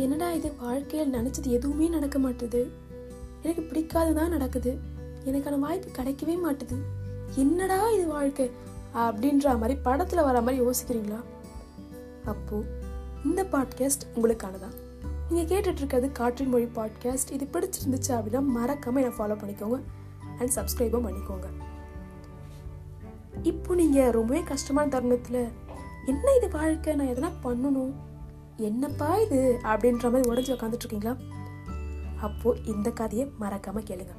என்னடா இது வாழ்க்கையில் நினச்சது எதுவுமே நடக்க மாட்டுது. எனக்கு பிடிக்காததான் நடக்குது. எனக்கான வாய்ப்பு கிடைக்கவே மாட்டுது. என்னடா இது வாழ்க்கை? அப்படின்ற மாதிரி படத்தில் வர மாதிரி யோசிக்கிறீங்களா? அப்போது இந்த பாட்காஸ்ட் உங்களுக்கானதான் நீங்கள் கேட்டுட்ருக்கிறது காற்றின் மொழி பாட்காஸ்ட் இது பிடிச்சிருந்துச்சு அப்படின்னா மறக்காமல் என்னை ஃபாலோ பண்ணிக்கோங்க அண்ட் சப்ஸ்கிரைபும் பண்ணிக்கோங்க. இப்போ நீங்கள் ரொம்பவே கஷ்டமான தருணத்தில் என்ன இது வாழ்க்கை? நான் எதனா பண்ணணும்? என்னப்பா இது? அப்படின்ற மாதிரி உடஞ்சி உட்காந்துட்ருக்கீங்களா அப்போது இந்த கதையை மறக்காமல் கேளுங்க.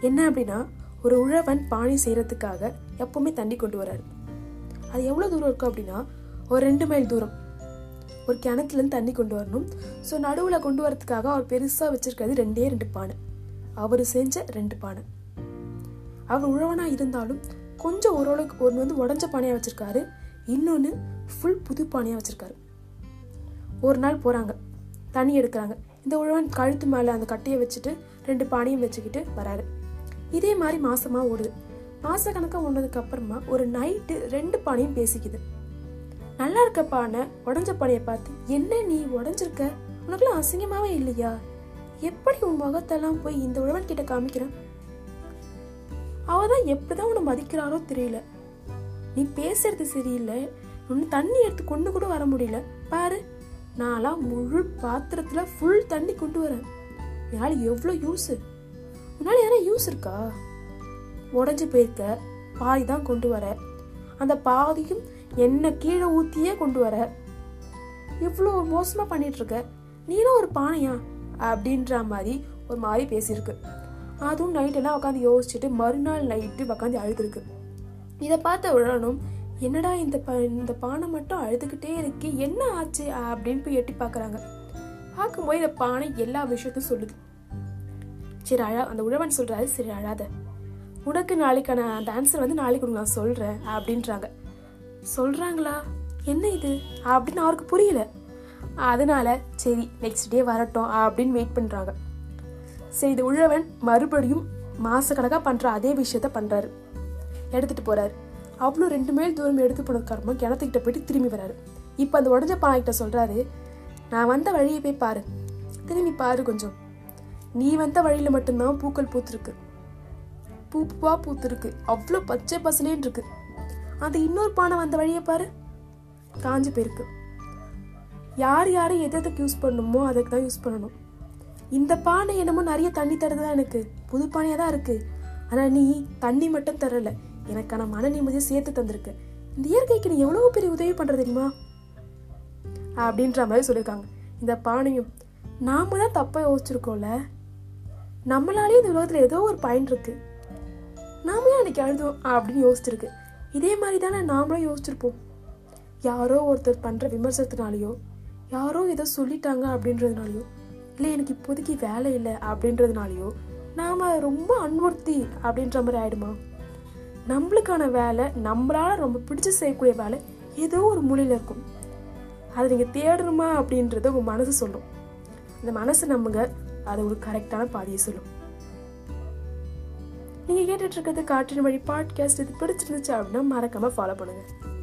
என்ன அப்படின்னா ஒரு உழவன் பானை செய்கிறதுக்காக எப்போவுமே தண்ணி கொண்டு வராரு. அது எவ்வளோ தூரம் இருக்கும் அப்படின்னா ஒரு ரெண்டு மைல் தூரம். ஒரு கிணத்துலேருந்து தண்ணி கொண்டு வரணும். ஸோ நடுவில் கொண்டு வரதுக்காக அவர் பெருசாக வச்சுருக்கிறது ரெண்டே ரெண்டு பானை. அவர் செஞ்ச ரெண்டு பானை. அவர் உழவனாக இருந்தாலும் கொஞ்சம் ஓரளவுக்கு ஒன்று வந்து உடஞ்ச பானையாக வச்சுருக்காரு. இன்னொன்று ஃபுல் புது பானையாக வச்சுருக்காரு. ஒரு நாள் போகிறாங்க தண்ணி எடுக்கிறாங்க. இந்த உழவன் கழுத்து மேலே அந்த கட்டையை வச்சுட்டு ரெண்டு பானையும் வச்சுக்கிட்டு வராரு. இதே மாதிரி மாசமா ஓடுது. மாச கணக்காக ஓடுனதுக்கு அப்புறமா ஒரு நைட்டு ரெண்டு பானையும் பேசிக்குது. நல்லா இருக்க பானை உடஞ்ச பானையை பார்த்து என்ன நீ உடஞ்சிருக்க? உனக்குலாம் அசிங்கமாவே இல்லையா? எப்படி உன் முகத்தெல்லாம் போய் இந்த உழவன் கிட்ட காமிக்கிறேன்? அவதான் எப்படிதான் உன்னை மதிக்கிறாரோ தெரியல. நீ பேசுறது சரியில்லை. உன்னை தண்ணி எடுத்து கொண்டு கூட வர முடியல. பாரு நான்லாம் முழு பாத்திரத்தில் ஃபுல் தண்ணி கொண்டு வரேன். என்னால எவ்வளோ யூஸ் உன்னால் எதனா யூஸ் இருக்கா? உடஞ்சி போயிருக்க. பாதி தான் கொண்டு வர. அந்த பாதியும் என்ன கீழே ஊற்றியே கொண்டு வர. இவ்வளோ மோசமாக பண்ணிகிட்ருக்க நீனும் ஒரு பானையா? அப்படின்ற மாதிரி ஒரு மாதிரி பேசியிருக்கு. அதுவும் நைட்டெல்லாம் உட்காந்து யோசிச்சுட்டு மறுநாள் நைட்டு உட்காந்து அழுதுருக்கு. இதை பார்த்த உடனும் என்னடா இந்த ப இந்த பானை மட்டும் அழுதுகிட்டே இருக்கு என்ன ஆச்சு? அப்படின்னு போய் எட்டி பார்க்குறாங்க. பார்க்கும்போது இந்த பானை எல்லா விஷயத்தையும் சொல்லுது. சரி அழா அந்த உழவன் சொல்கிறாரு சரி அழாத. உனக்கு நாளைக்கான அந்த ஆன்சர் வந்து நாளைக்கு உனக்கு நான் சொல்கிறேன் அப்படின்றாங்க. சொல்கிறாங்களா என்ன இது? அப்படின்னு அவருக்கு புரியல. அதனால சரி நெக்ஸ்ட் டே வரட்டும் அப்படின்னு வெயிட் பண்ணுறாங்க சரி இது உழவன் மறுபடியும் மாதக்கணக்காக பண்ணுற அதே விஷயத்த பண்ணுறாரு எடுத்துகிட்டு போகிறாரு அவ்வளோ ரெண்டு மைல் தூரம் எடுத்து போனதுக்கு கிணத்துக்கிட்ட போயிட்டு திரும்பி வராரு. இப்போ அந்த உடஞ்ச பானைக்கிட்ட சொல்கிறாரு நான் வந்த வழியை போய் பாரு. திரும்பி பாரு கொஞ்சம். நீ வந்த வழியில் மட்டும்தான் பூக்கள் பூத்துருக்கு. பூ பூவா பூத்துருக்கு. அவ்வளோ பச்சை பசலேன்னு இருக்கு. அந்த இன்னொரு பானை வந்த வழியை பாரு. காஞ்சு போயிருக்கு. யார் யார் எதை எதுக்கு யூஸ் பண்ணணுமோ அதுக்கு தான் யூஸ் பண்ணணும். இந்த பானை என்னமோ நிறைய தண்ணி தருதுதான் எனக்கு. புது பானையாக தான் இருக்குது ஆனால் நீ தண்ணி மட்டும் தரலை. எனக்கான மன நிம்மதியை சேர்த்து தந்திருக்கு. இந்த இயற்கைக்கு நீ எவ்வளவு பெரிய உதவி பண்ற தெரியுமா? அப்படின்ற மாதிரி சொல்லியிருக்காங்க இந்த பானையும் நாம தான் தப்பா யோசிச்சிருக்கோம்ல? நம்மளாலே இந்த உலகத்துல ஏதோ ஒரு பயன் இருக்கு. நாம ஏன் அன்னைக்கு அழுதோம் அப்படின்னு யோசிச்சிருக்கு. இதே மாதிரி தானே நாமளும் யோசிச்சிருப்போம். யாரோ ஒருத்தர் பண்ற விமர்சனத்தினாலேயோ யாரோ ஏதோ சொல்லிட்டாங்க அப்படின்றதுனாலயோ இல்லை எனக்கு இப்போதைக்கு வேலை இல்லை அப்படின்றதுனாலயோ நாம ரொம்ப அன்வர்த்தி அப்படின்ற மாதிரி ஆயிடுமா? நம்மளுக்கான வேலை நம்மளால் ரொம்ப பிடிச்சி செய்யக்கூடிய வேலை ஏதோ ஒரு மூலையில் இருக்கும். அதை நீங்கள் தேடணுமா அப்படின்றத உங்கள் மனசு சொல்லும். அந்த மனசு நம்புங்க அது ஒரு கரெக்டான பாதையை சொல்லும். நீங்கள் கேட்டுட்ருக்கிறது காற்றின் வழி பாட்காஸ்ட் இது பிடிச்சிருந்துச்சு அப்படின்னா மறக்காமல் ஃபாலோ பண்ணுங்கள்